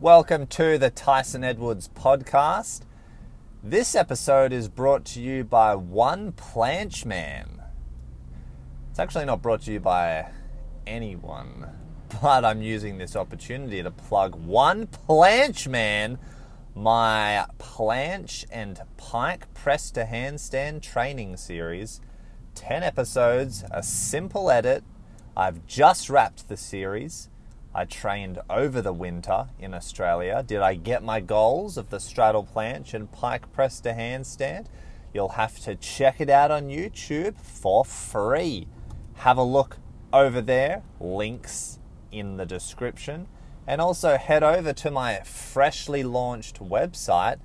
Welcome to the Tyson Edwards podcast. This episode is brought to you by One Planche Man. It's actually not brought to you by anyone, but I'm using this opportunity to plug One Planche Man, my planche and pike press to handstand training series. 10 episodes, a simple edit. I've just wrapped the series. I trained over the winter in Australia. Did I get my goals of the straddle planche and pike press to handstand? You'll have to check it out on YouTube for free. Have a look over there, links in the description, and also head over to my freshly launched website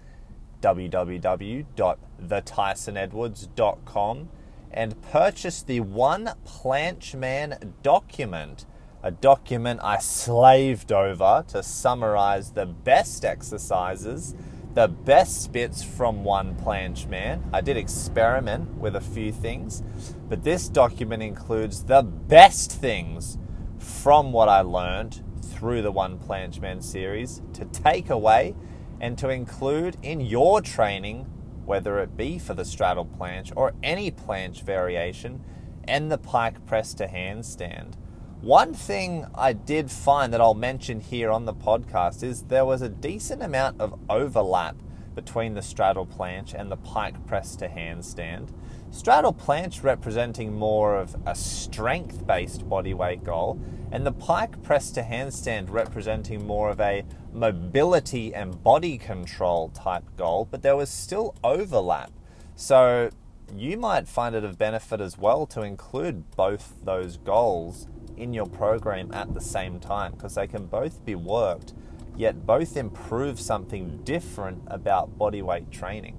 www.thetysonedwards.com and purchase the One Planche Man document a document I slaved over to summarize the best exercises, the best bits from One Planche Man. I did experiment with a few things, but this document includes the best things from what I learned through the One Planche Man series to take away and to include in your training, whether it be for the straddle planche or any planche variation, and the pike press to handstand. One thing I did find that I'll mention here on the podcast is there was a decent amount of overlap between the straddle planche and the pike press to handstand. Straddle planche representing more of a strength based bodyweight goal, and the pike press to handstand representing more of a mobility and body control type goal, but there was still overlap. So you might find it of benefit as well to include both those goals in your program at the same time because they can both be worked, yet both improve something different about bodyweight training.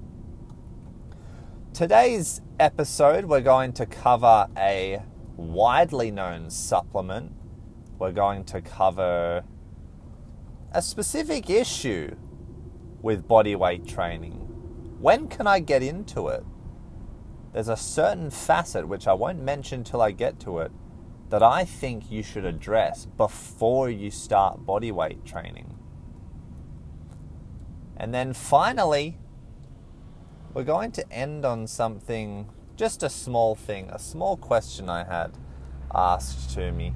Today's episode, we're going to cover a widely known supplement. We're going to cover a specific issue with bodyweight training. When can I get into it? There's a certain facet which I won't mention till I get to it that I think you should address before you start bodyweight training. And then finally, we're going to end on something, just a small thing, a small question I had asked to me,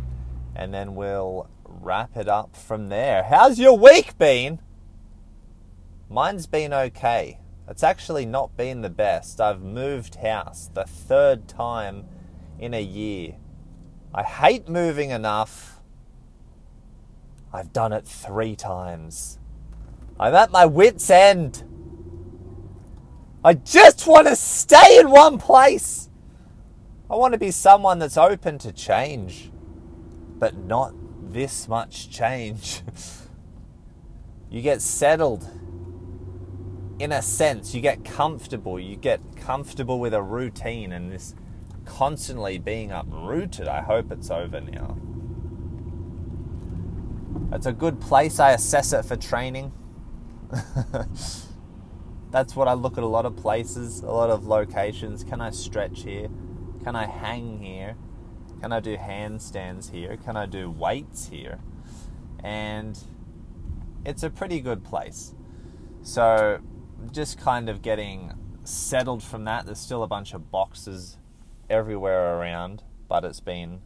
and then we'll wrap it up from there. How's your week been? Mine's been okay. It's actually not been the best. I've moved house the third time in a year I hate moving enough. I've done it three times. I'm at my wits' end. I just want to stay in one place. I want to be someone that's open to change, but not this much change. you get settled. In a sense, you get comfortable. You get comfortable with a routine and this constantly being uprooted. I hope it's over now. It's a good place. I assess it for training. That's what I look at a lot of places, a lot of locations. Can I stretch here? Can I hang here? Can I do handstands here? Can I do weights here? And it's a pretty good place. So, just kind of getting settled from that. There's still a bunch of boxes everywhere around, but it's been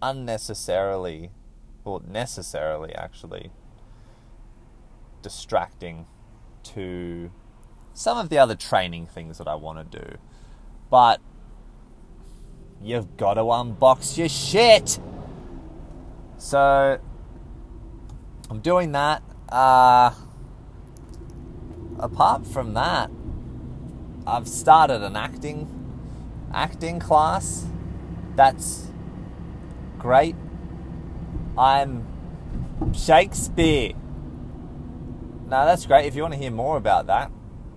unnecessarily, or necessarily actually, distracting to some of the other training things that I want to do. But you've got to unbox your shit. So I'm doing that. Uh, apart from that, I've started an acting acting class. That's great. I'm Shakespeare. Now that's great. If you want to hear more about that,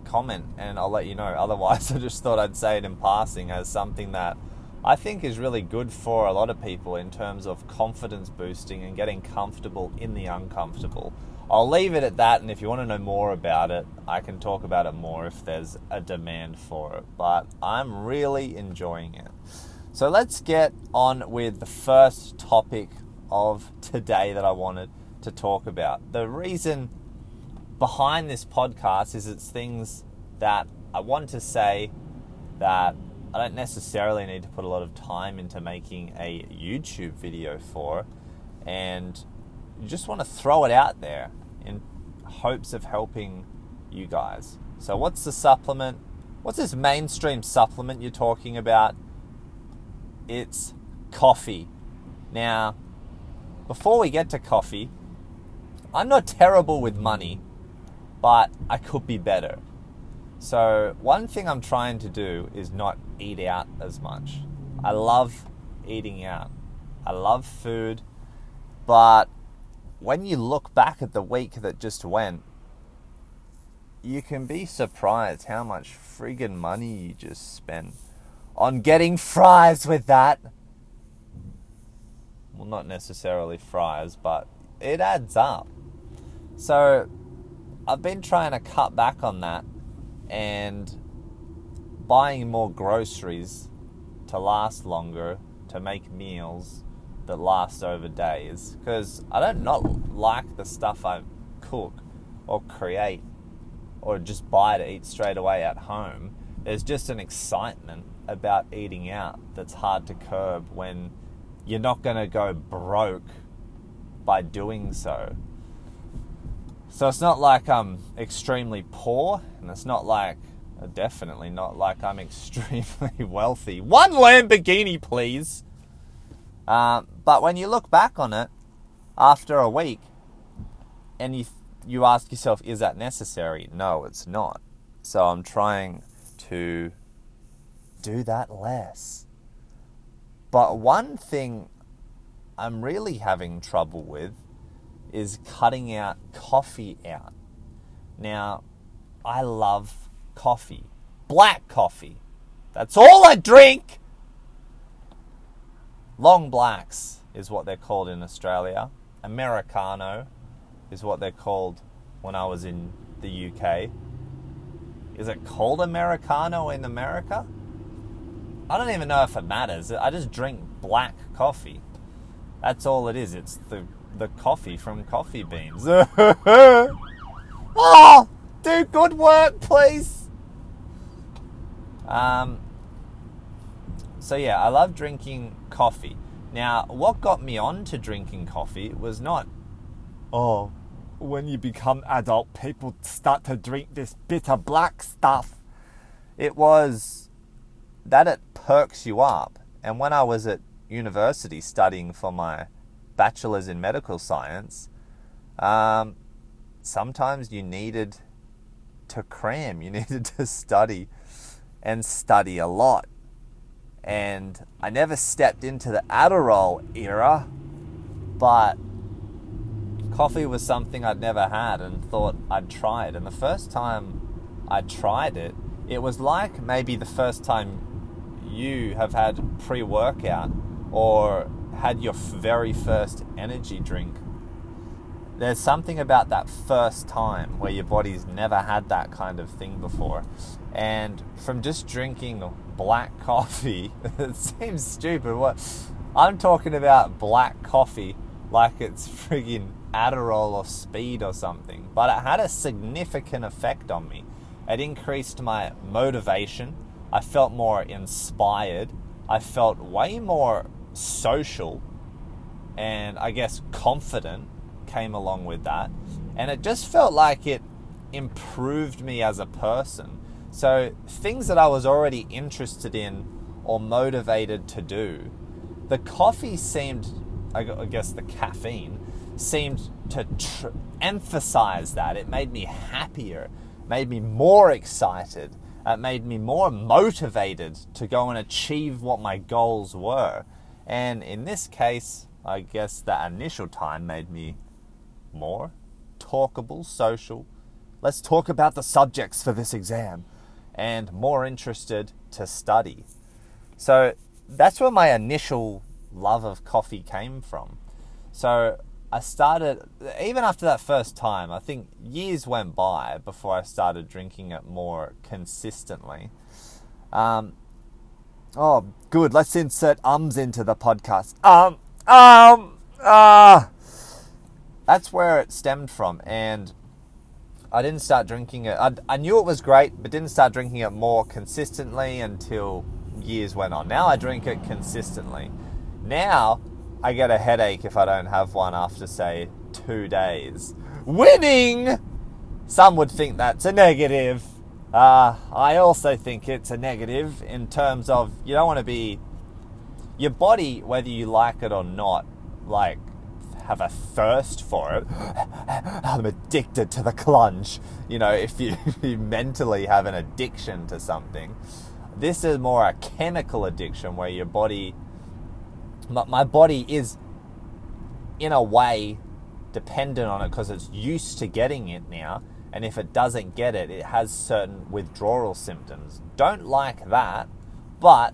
comment and I'll let you know. Otherwise, I just thought I'd say it in passing as something that I think is really good for a lot of people in terms of confidence boosting and getting comfortable in the uncomfortable. I'll leave it at that, and if you want to know more about it, I can talk about it more if there's a demand for it. But I'm really enjoying it. So let's get on with the first topic of today that I wanted to talk about. The reason behind this podcast is it's things that I want to say that I don't necessarily need to put a lot of time into making a YouTube video for, and you just want to throw it out there hopes of helping you guys. So, what's the supplement? What's this mainstream supplement you're talking about? It's coffee. Now, before we get to coffee, I'm not terrible with money, but I could be better. So, one thing I'm trying to do is not eat out as much. I love eating out, I love food, but when you look back at the week that just went, you can be surprised how much friggin' money you just spent on getting fries with that. Well, not necessarily fries, but it adds up. So, I've been trying to cut back on that and buying more groceries to last longer, to make meals that last over days. Because I don't not like the stuff I cook or create or just buy to eat straight away at home. There's just an excitement about eating out that's hard to curb when you're not going to go broke by doing so. So it's not like I'm extremely poor, and it's not like, definitely not like I'm extremely wealthy. One Lamborghini, please. Uh, but when you look back on it after a week, and you you ask yourself, is that necessary? No, it's not. So I'm trying to do that less. But one thing I'm really having trouble with is cutting out coffee out. Now, I love coffee, black coffee. That's all I drink. Long blacks is what they're called in Australia. Americano is what they're called when I was in the UK. Is it called Americano in America? I don't even know if it matters. I just drink black coffee. That's all it is. It's the the coffee from coffee beans. oh, do good work, please. Um. So yeah, I love drinking coffee. Now, what got me on to drinking coffee was not, oh, when you become adult, people start to drink this bitter black stuff. It was that it perks you up. And when I was at university studying for my bachelor's in medical science, um, sometimes you needed to cram, you needed to study and study a lot. And I never stepped into the Adderall era, but coffee was something I'd never had and thought I'd try it. And the first time I tried it, it was like maybe the first time you have had pre workout or had your very first energy drink. There's something about that first time where your body's never had that kind of thing before. And from just drinking black coffee, it seems stupid. What I'm talking about black coffee like it's friggin' Adderall or speed or something. But it had a significant effect on me. It increased my motivation. I felt more inspired. I felt way more social and I guess confident came along with that. And it just felt like it improved me as a person. So, things that I was already interested in or motivated to do, the coffee seemed, I guess the caffeine, seemed to tr- emphasize that. It made me happier, made me more excited, it made me more motivated to go and achieve what my goals were. And in this case, I guess that initial time made me more talkable, social. Let's talk about the subjects for this exam, and more interested to study. So that's where my initial love of coffee came from. So I started, even after that first time, I think years went by before I started drinking it more consistently. Um, Oh, good. Let's insert ums into the podcast. Um, um, ah. Uh, that's where it stemmed from. And I didn't start drinking it. I, I knew it was great, but didn't start drinking it more consistently until years went on. Now I drink it consistently. Now I get a headache if I don't have one after, say, two days. Winning! Some would think that's a negative. Uh, I also think it's a negative in terms of you don't want to be. Your body, whether you like it or not, like, have a thirst for it. I'm addicted to the clunge. You know, if you, you mentally have an addiction to something, this is more a chemical addiction where your body, my, my body is in a way dependent on it because it's used to getting it now. And if it doesn't get it, it has certain withdrawal symptoms. Don't like that, but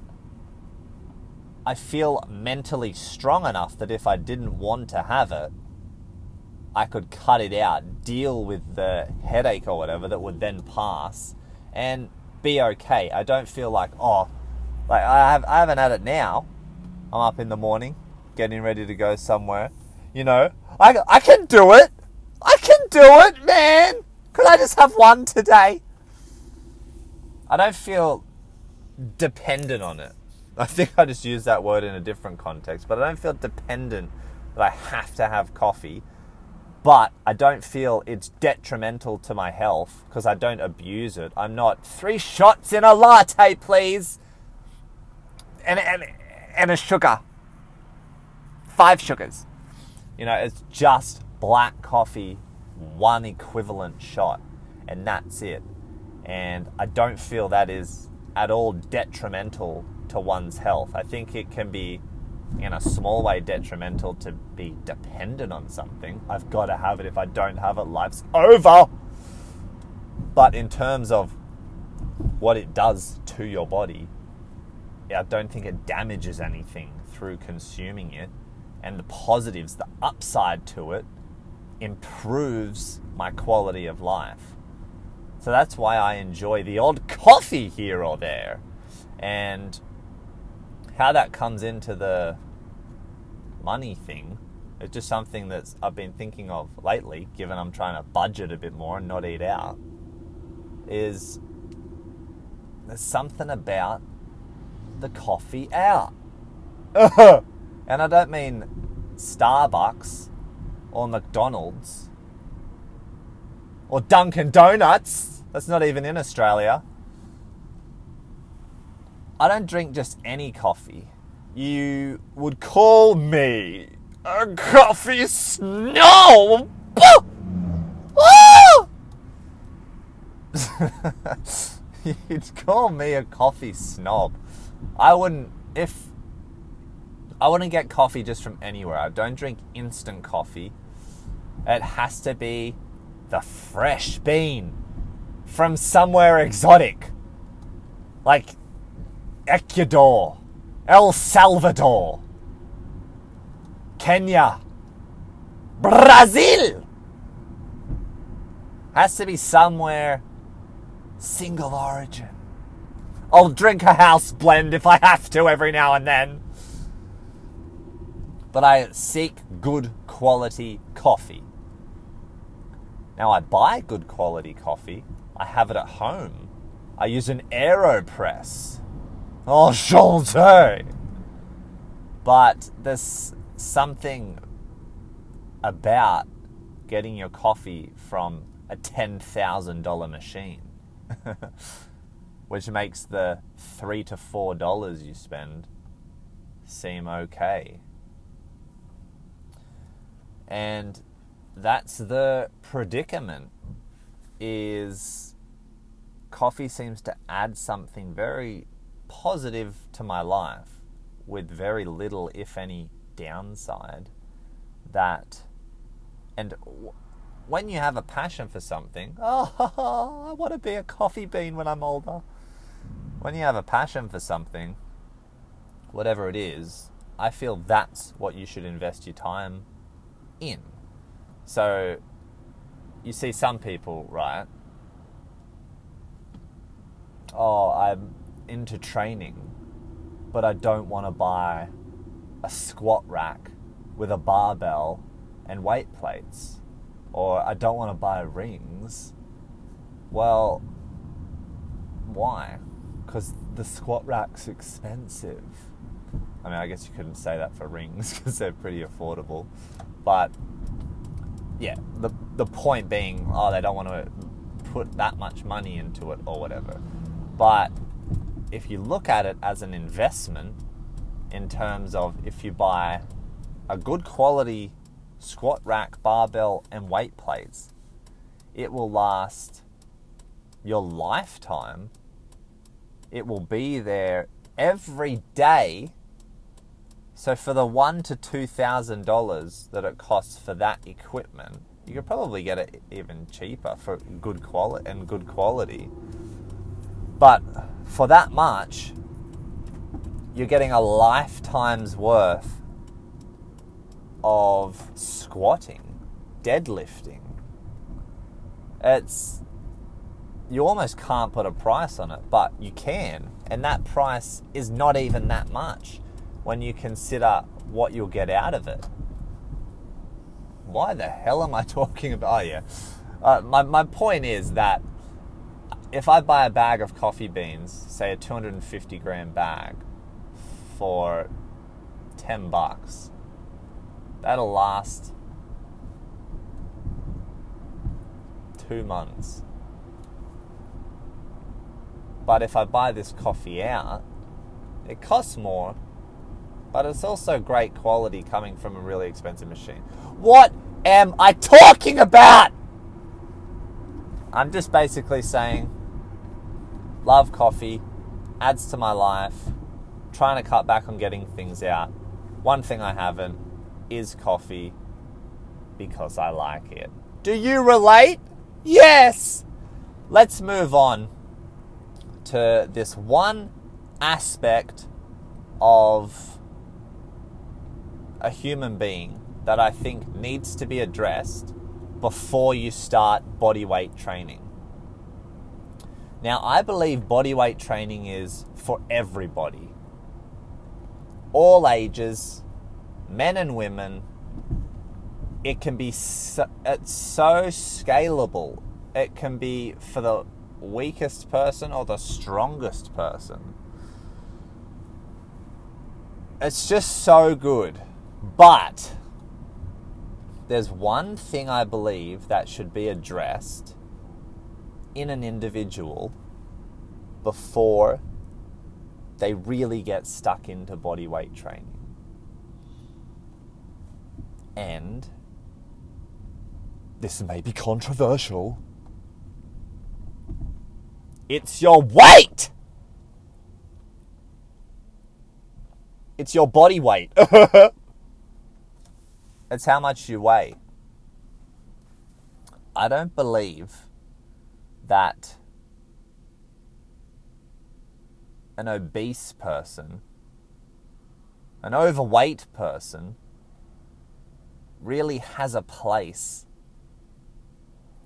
I feel mentally strong enough that if I didn't want to have it, I could cut it out, deal with the headache or whatever that would then pass, and be okay. I don't feel like oh, like I have I haven't had it now. I'm up in the morning, getting ready to go somewhere. You know, I I can do it. I can do it, man. Could I just have one today? I don't feel dependent on it. I think I just used that word in a different context, but I don't feel dependent that I have to have coffee. But I don't feel it's detrimental to my health because I don't abuse it. I'm not three shots in a latte, please, and and and a sugar, five sugars. You know, it's just black coffee, one equivalent shot, and that's it. And I don't feel that is at all detrimental to one's health. I think it can be, in a small way, detrimental to be dependent on something. I've got to have it. If I don't have it, life's over. But in terms of what it does to your body, I don't think it damages anything through consuming it. And the positives, the upside to it, improves my quality of life. So that's why I enjoy the odd coffee here or there. And how that comes into the money thing is just something that I've been thinking of lately, given I'm trying to budget a bit more and not eat out. Is there's something about the coffee out. and I don't mean Starbucks or McDonald's or Dunkin' Donuts that's not even in Australia. I don't drink just any coffee. You would call me a coffee snob. You'd call me a coffee snob. I wouldn't if I wouldn't get coffee just from anywhere. I don't drink instant coffee. It has to be the fresh bean from somewhere exotic. Like Ecuador, El Salvador, Kenya, Brazil. Has to be somewhere single origin. I'll drink a house blend if I have to every now and then. But I seek good quality coffee. Now, I buy good quality coffee I have it at home. I use an AeroPress. Oh! But there's something about getting your coffee from a $10,000 machine, which makes the three to four dollars you spend seem okay. And that's the predicament is coffee seems to add something very positive to my life with very little, if any, downside. That, and when you have a passion for something, oh, I want to be a coffee bean when I'm older. When you have a passion for something, whatever it is, I feel that's what you should invest your time in. So you see some people, right? Oh, I'm into training, but I don't want to buy a squat rack with a barbell and weight plates, or I don't want to buy rings. Well, why? Because the squat rack's expensive. I mean, I guess you couldn't say that for rings because they're pretty affordable. But yeah, the the point being, oh, they don't want to put that much money into it or whatever. But if you look at it as an investment, in terms of if you buy a good quality squat rack, barbell, and weight plates, it will last your lifetime. It will be there every day. So for the one to two thousand dollars that it costs for that equipment, you could probably get it even cheaper for good quality and good quality. But for that much, you're getting a lifetime's worth of squatting, deadlifting. It's you almost can't put a price on it, but you can. And that price is not even that much when you consider what you'll get out of it. Why the hell am I talking about? Oh, yeah. Uh, my, my point is that if I buy a bag of coffee beans, say a 250 gram bag, for 10 bucks, that'll last two months. But if I buy this coffee out, it costs more, but it's also great quality coming from a really expensive machine. What am I talking about? I'm just basically saying, love coffee, adds to my life, trying to cut back on getting things out. One thing I haven't is coffee because I like it. Do you relate? Yes! Let's move on to this one aspect of a human being that I think needs to be addressed before you start body weight training. Now, I believe body weight training is for everybody, all ages, men and women. It can be so, it's so scalable. It can be for the weakest person or the strongest person. It's just so good. But there's one thing I believe that should be addressed in an individual before they really get stuck into body weight training. And this may be controversial. It's your weight! It's your body weight. it's how much you weigh. I don't believe that an obese person, an overweight person, really has a place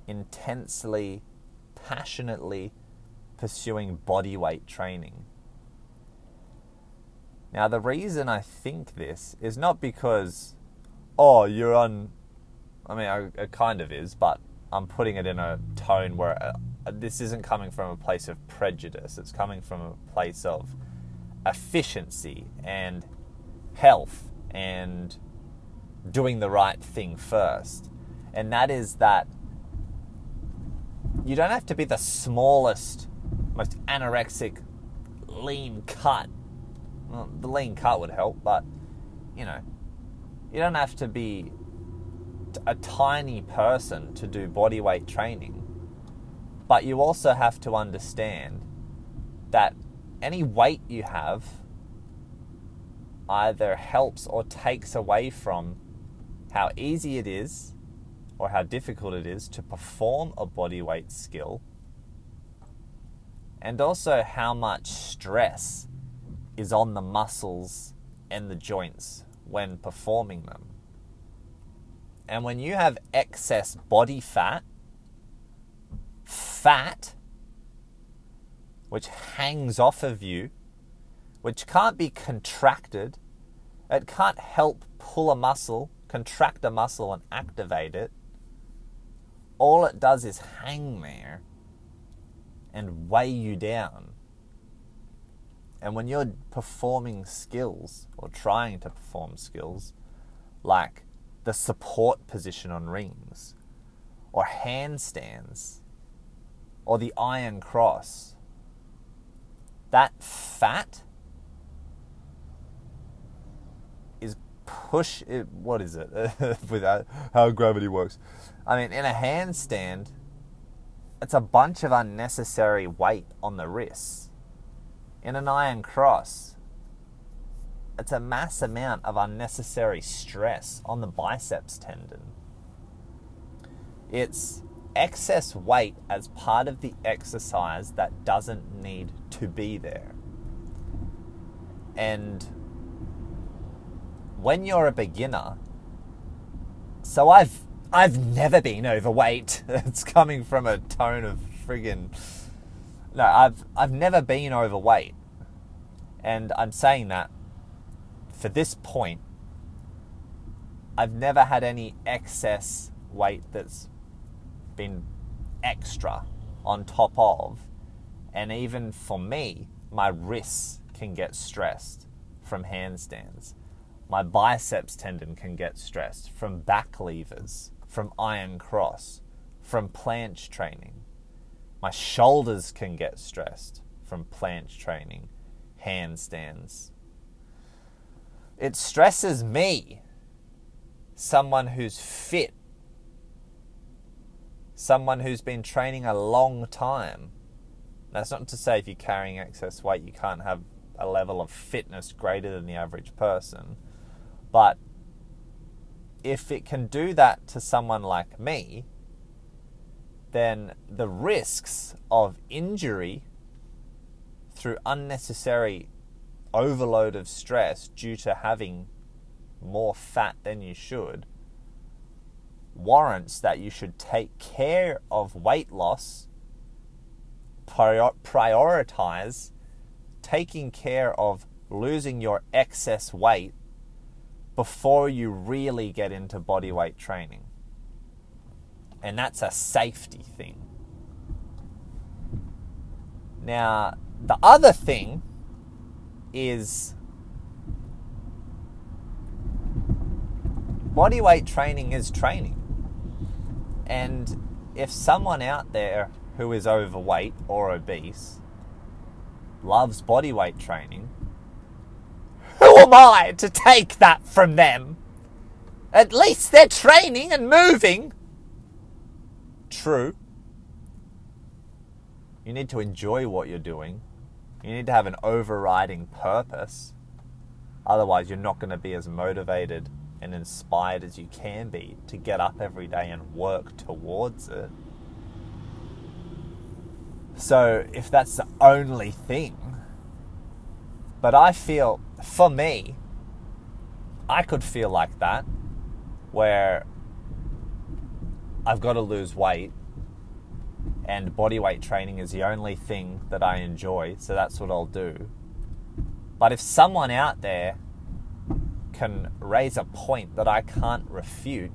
intensely, passionately pursuing body weight training. Now, the reason I think this is not because, oh, you're on. I mean, it kind of is, but I'm putting it in a tone where Uh, this isn't coming from a place of prejudice. It's coming from a place of efficiency and health and doing the right thing first. And that is that you don't have to be the smallest, most anorexic, lean cut. Well, the lean cut would help, but you know, you don't have to be a tiny person to do body weight training but you also have to understand that any weight you have either helps or takes away from how easy it is or how difficult it is to perform a body weight skill, and also how much stress is on the muscles and the joints when performing them. And when you have excess body fat, fat which hangs off of you, which can't be contracted, it can't help pull a muscle contract a muscle and activate it, all it does is hang there and weigh you down. And when you're performing skills or trying to perform skills like the support position on rings or handstands or the iron cross, that fat is push it, what is it? Without how gravity works. I mean in a handstand it's a bunch of unnecessary weight on the wrists. In an iron cross it's a mass amount of unnecessary stress on the biceps tendon. It's excess weight as part of the exercise that doesn't need to be there. And when you're a beginner, so I've I've never been overweight. it's coming from a tone of friggin' No, I've I've never been overweight. And I'm saying that for this point I've never had any excess weight that's been extra on top of. And even for me, my wrists can get stressed from handstands. My biceps tendon can get stressed from back levers, from iron cross, from planche training. My shoulders can get stressed from planche training, handstands. It stresses me, someone who's fit someone who's been training a long time. That's not to say if you're carrying excess weight, you can't have a level of fitness greater than the average person. But if it can do that to someone like me, then the risks of injury through unnecessary overload of stress due to having more fat than you should warrants that you should take care of weight loss, prioritize taking care of losing your excess weight before you really get into body weight training. And that's a safety thing. Now, the other thing is body weight training is training. And if someone out there who is overweight or obese loves bodyweight training, who am I to take that from them? At least they're training and moving. True. You need to enjoy what you're doing. You need to have an overriding purpose. Otherwise, you're not going to be as motivated and inspired as you can be to get up every day and work towards it. So, if that's the only thing, but I feel, for me, I could feel like that, where I've got to lose weight and body weight training is the only thing that I enjoy, so that's what I'll do. But if someone out there can raise a point that I can't refute.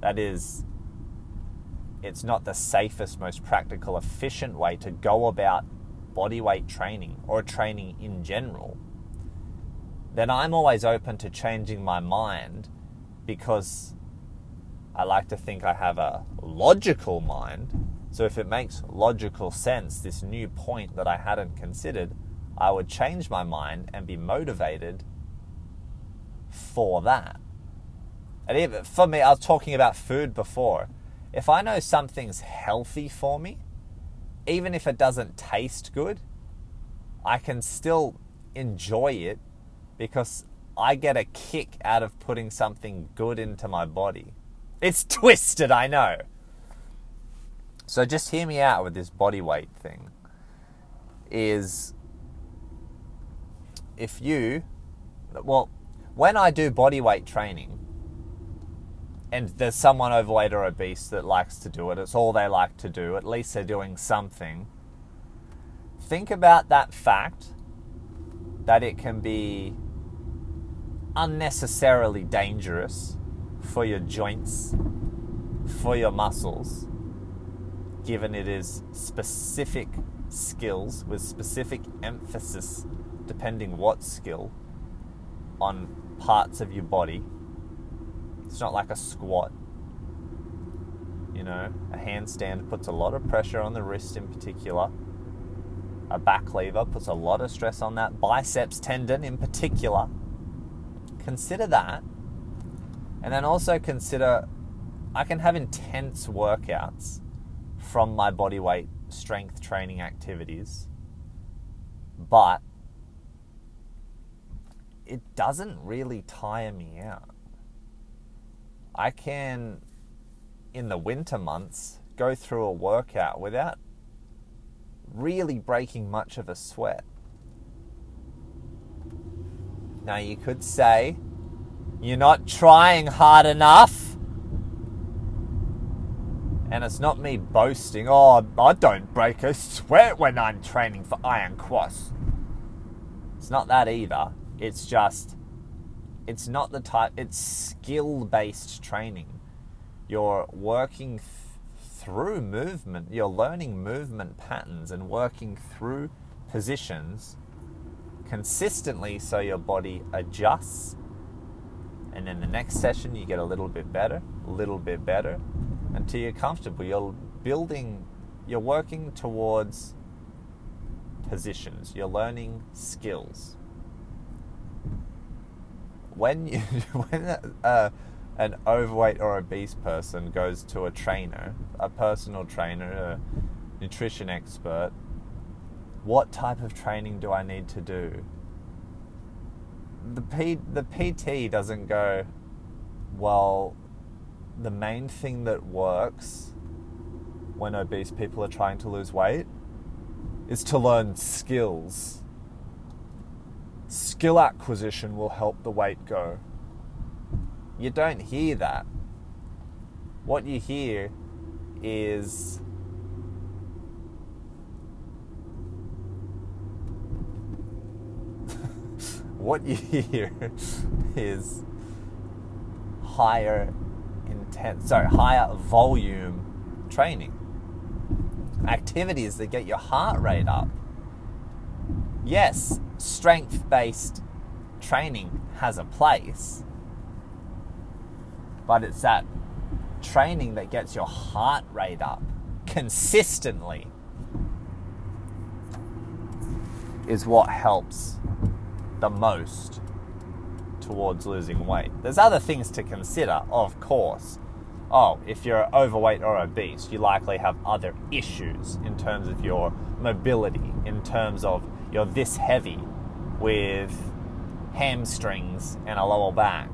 That is, it's not the safest, most practical, efficient way to go about bodyweight training or training in general. Then I'm always open to changing my mind because I like to think I have a logical mind. So if it makes logical sense, this new point that I hadn't considered, I would change my mind and be motivated for that. And even for me, I was talking about food before. If I know something's healthy for me, even if it doesn't taste good, I can still enjoy it because I get a kick out of putting something good into my body. It's twisted, I know. So just hear me out with this body weight thing. Is if you, well, when I do body weight training, and there's someone overweight or obese that likes to do it, it's all they like to do, at least they're doing something. Think about that fact that it can be unnecessarily dangerous for your joints, for your muscles, given it is specific skills with specific emphasis, depending what skill, on parts of your body. It's not like a squat. You know, a handstand puts a lot of pressure on the wrist in particular. A back lever puts a lot of stress on that biceps tendon in particular. Consider that. And then also consider I can have intense workouts from my body weight strength training activities, but it doesn't really tire me out. I can, in the winter months, go through a workout without really breaking much of a sweat. Now, you could say, you're not trying hard enough. And it's not me boasting, oh, I don't break a sweat when I'm training for Iron Cross. It's not that either. It's just, it's not the type, it's skill based training. You're working th- through movement, you're learning movement patterns and working through positions consistently so your body adjusts. And then the next session, you get a little bit better, a little bit better, until you're comfortable. You're building, you're working towards positions, you're learning skills. When you, when uh, an overweight or obese person goes to a trainer, a personal trainer, a nutrition expert, what type of training do I need to do? The P, the PT doesn't go, well, the main thing that works when obese people are trying to lose weight is to learn skills. Skill acquisition will help the weight go. You don't hear that. What you hear is what you hear is higher intense, sorry, higher volume training. Activities that get your heart rate up. Yes, strength based training has a place, but it's that training that gets your heart rate up consistently is what helps the most towards losing weight. There's other things to consider, of course. Oh, if you're overweight or obese, you likely have other issues in terms of your mobility, in terms of you're this heavy with hamstrings and a lower back,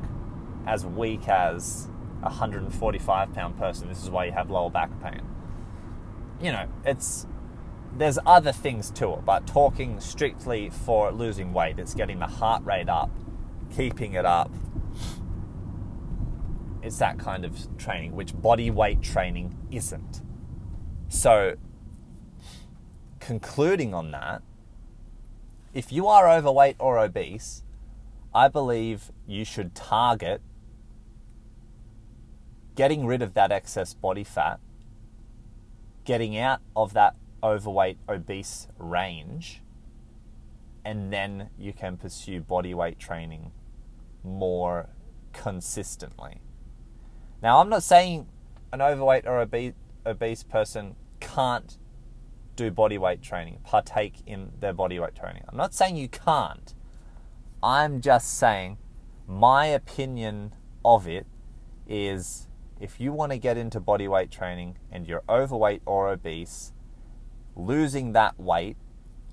as weak as a 145 pound person. This is why you have lower back pain. You know, it's there's other things to it, but talking strictly for losing weight, it's getting the heart rate up, keeping it up. It's that kind of training, which body weight training isn't. So, concluding on that, if you are overweight or obese, I believe you should target getting rid of that excess body fat, getting out of that overweight, obese range, and then you can pursue body weight training more consistently. Now, I'm not saying an overweight or obese, obese person can't do body weight training, partake in their body weight training. I'm not saying you can't. I'm just saying my opinion of it is if you want to get into body weight training and you're overweight or obese, losing that weight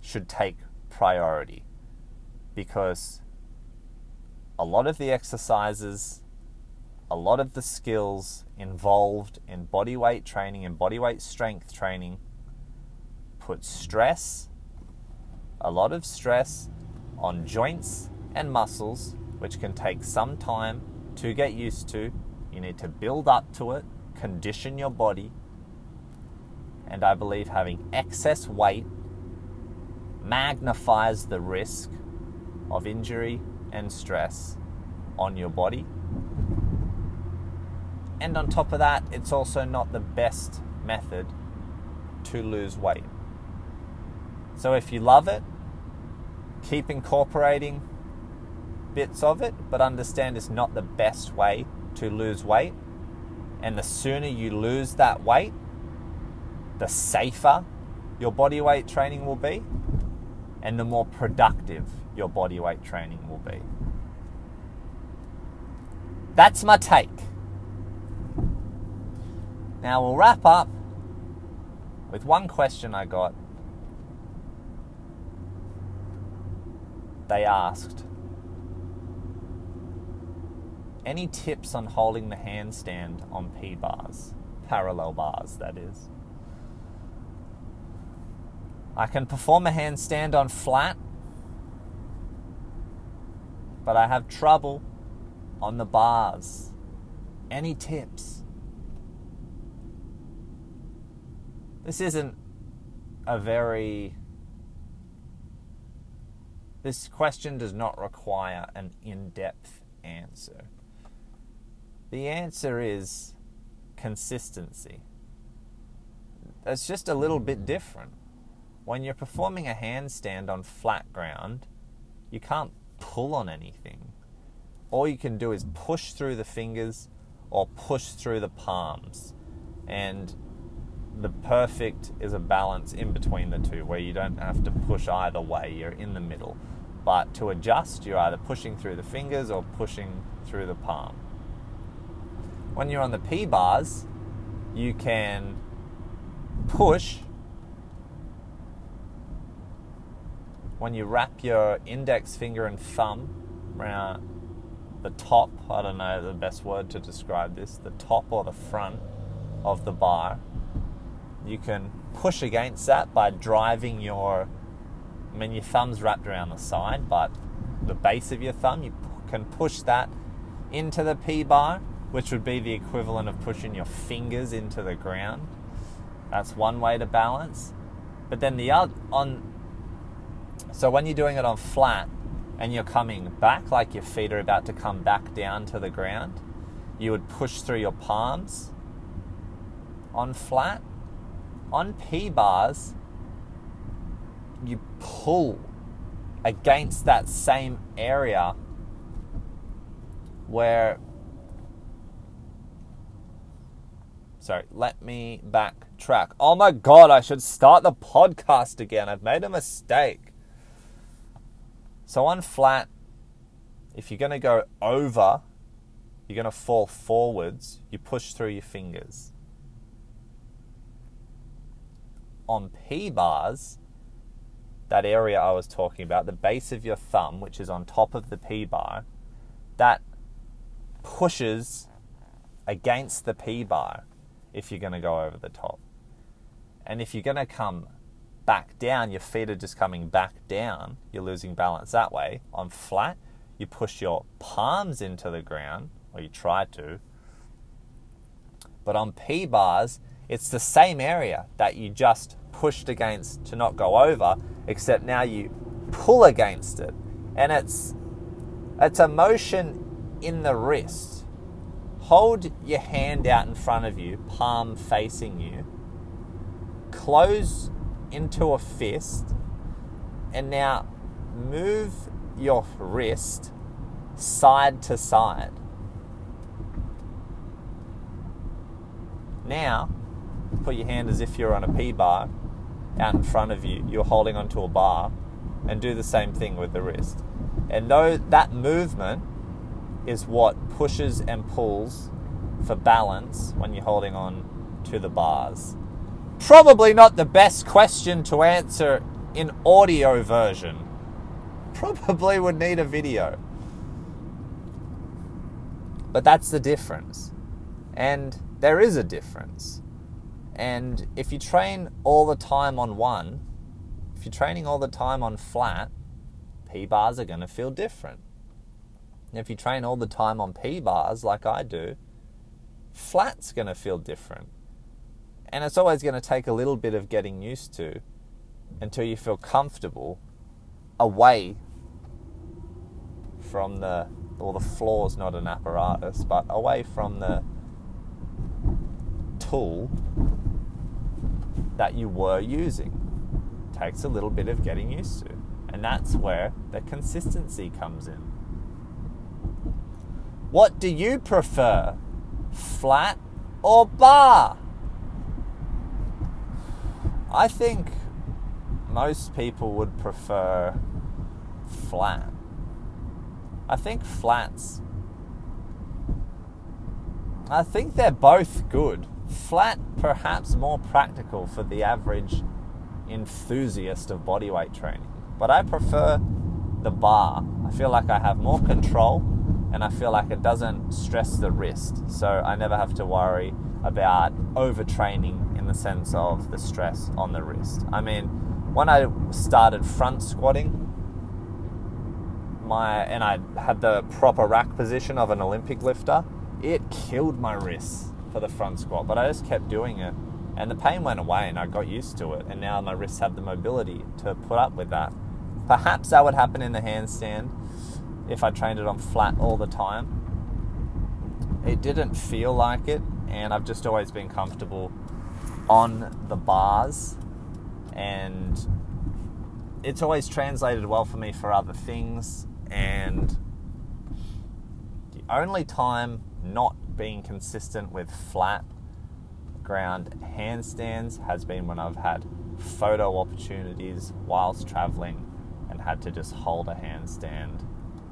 should take priority because a lot of the exercises, a lot of the skills involved in body weight training and body weight strength training put stress, a lot of stress on joints and muscles, which can take some time to get used to. You need to build up to it, condition your body, and I believe having excess weight magnifies the risk of injury and stress on your body. And on top of that, it's also not the best method to lose weight. So if you love it, keep incorporating bits of it, but understand it's not the best way to lose weight. And the sooner you lose that weight, the safer your body weight training will be, and the more productive your body weight training will be. That's my take. Now we'll wrap up with one question I got. They asked, any tips on holding the handstand on P bars? Parallel bars, that is. I can perform a handstand on flat, but I have trouble on the bars. Any tips? This isn't a very. This question does not require an in depth answer. The answer is consistency. It's just a little bit hmm. different. When you're performing a handstand on flat ground, you can't pull on anything. All you can do is push through the fingers or push through the palms. And the perfect is a balance in between the two where you don't have to push either way, you're in the middle. But to adjust, you're either pushing through the fingers or pushing through the palm. When you're on the P bars, you can push when you wrap your index finger and thumb around the top, I don't know the best word to describe this, the top or the front of the bar, you can push against that by driving your, I mean, your thumb's wrapped around the side, but the base of your thumb, you can push that into the P bar, which would be the equivalent of pushing your fingers into the ground. That's one way to balance. But then the other, on so when you're doing it on flat and you're coming back, like your feet are about to come back down to the ground, you would push through your palms on flat. On P bars, you pull against that same area where sorry let me backtrack. Oh my god i should start the podcast again. I've made a mistake. So on flat, if you're going to go over, you're going to fall forwards, you push through your fingers. On P bars, that area I was talking about, the base of your thumb, which is on top of the P bar, that pushes against the P bar if you're going to go over the top. And if you're going to come back down, your feet are just coming back down. You're losing balance that way. On flat, you push your palms into the ground, or you try to. But on P bars, it's the same area that you just pushed against to not go over, except now you pull against it. And it's it's a motion in the wrist. Hold your hand out in front of you, palm facing you. Close into a fist and now move your wrist side to side. Now, put your hand as if you're on a P bar out in front of you, you're holding onto a bar, and do the same thing with the wrist. And though that movement is what pushes and pulls for balance when you're holding on to the bars probably not the best question to answer in audio version. Probably would need a video. But that's the difference. And there is a difference. And if you train all the time on one, if you're training all the time on flat, P bars are going to feel different. And if you train all the time on P bars like I do, flat's going to feel different. And it's always going to take a little bit of getting used to until you feel comfortable away from the or the floor's not an apparatus, but away from the tool that you were using. Takes a little bit of getting used to. And that's where the consistency comes in. What do you prefer? Flat or bar? I think most people would prefer flat. I think flats. I think they're both good. Flat, perhaps more practical for the average enthusiast of bodyweight training. But I prefer the bar. I feel like I have more control and I feel like it doesn't stress the wrist. So I never have to worry about overtraining in the sense of the stress on the wrist. I mean, when I started front squatting, my and I had the proper rack position of an Olympic lifter, it killed my wrists for the front squat, but I just kept doing it. And the pain went away and I got used to it. And now my wrists have the mobility to put up with that. Perhaps that would happen in the handstand if I trained it on flat all the time. It didn't feel like it, and I've just always been comfortable on the bars. And it's always translated well for me for other things. And the only time not being consistent with flat ground handstands has been when I've had photo opportunities whilst traveling and had to just hold a handstand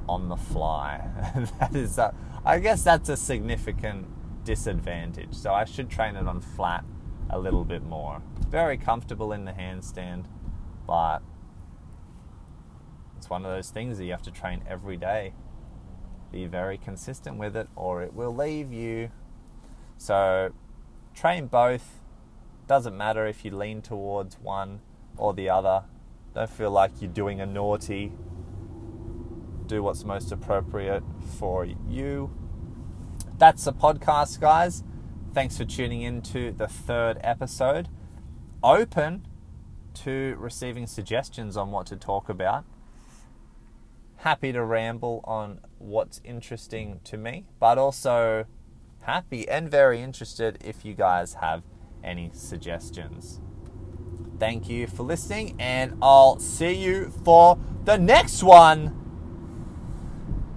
on the fly. that is, a, I guess that's a significant disadvantage. So I should train it on flat a little bit more. Very comfortable in the handstand, but it's one of those things that you have to train every day. Be very consistent with it, or it will leave you. So train both. Doesn't matter if you lean towards one or the other. Don't feel like you're doing a naughty. Do what's most appropriate for you. That's the podcast, guys. Thanks for tuning in to the third episode. Open to receiving suggestions on what to talk about. Happy to ramble on what's interesting to me, but also happy and very interested if you guys have any suggestions. Thank you for listening, and I'll see you for the next one.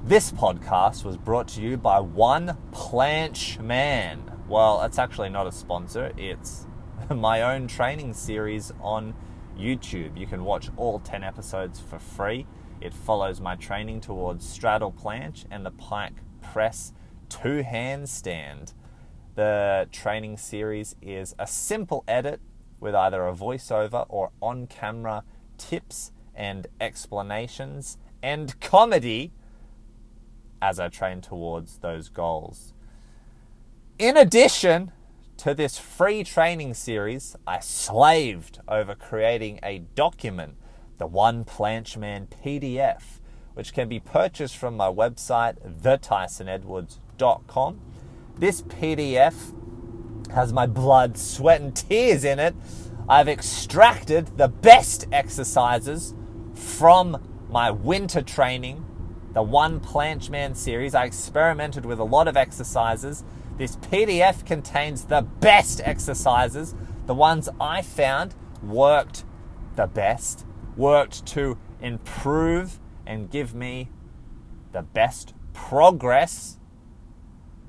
This podcast was brought to you by One Planche Man. Well, it's actually not a sponsor, it's my own training series on YouTube. You can watch all 10 episodes for free. It follows my training towards straddle planche and the pike press to handstand. The training series is a simple edit with either a voiceover or on camera tips and explanations and comedy as I train towards those goals. In addition to this free training series, I slaved over creating a document, the One Planche Man PDF, which can be purchased from my website, thetysonedwards.com this PDF has my blood, sweat, and tears in it. I've extracted the best exercises from my winter training, the One Planche Man series. I experimented with a lot of exercises. This PDF contains the best exercises, the ones I found worked the best, worked to improve and give me the best progress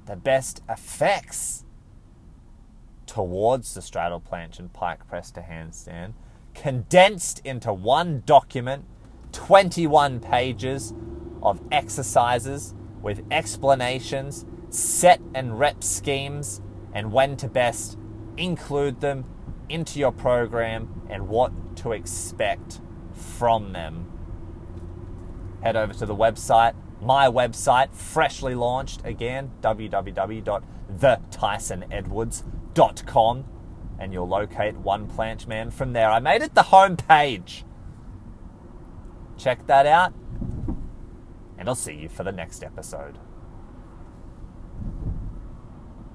the best effects towards the straddle planche and pike press to handstand, condensed into one document, 21 pages of exercises with explanations, set and rep schemes, and when to best include them into your program and what to expect from them. Head over to the website my website, freshly launched again, www.thetysonedwards.com, and you'll locate One Planche Man from there. I made it the home page. Check that out, and I'll see you for the next episode.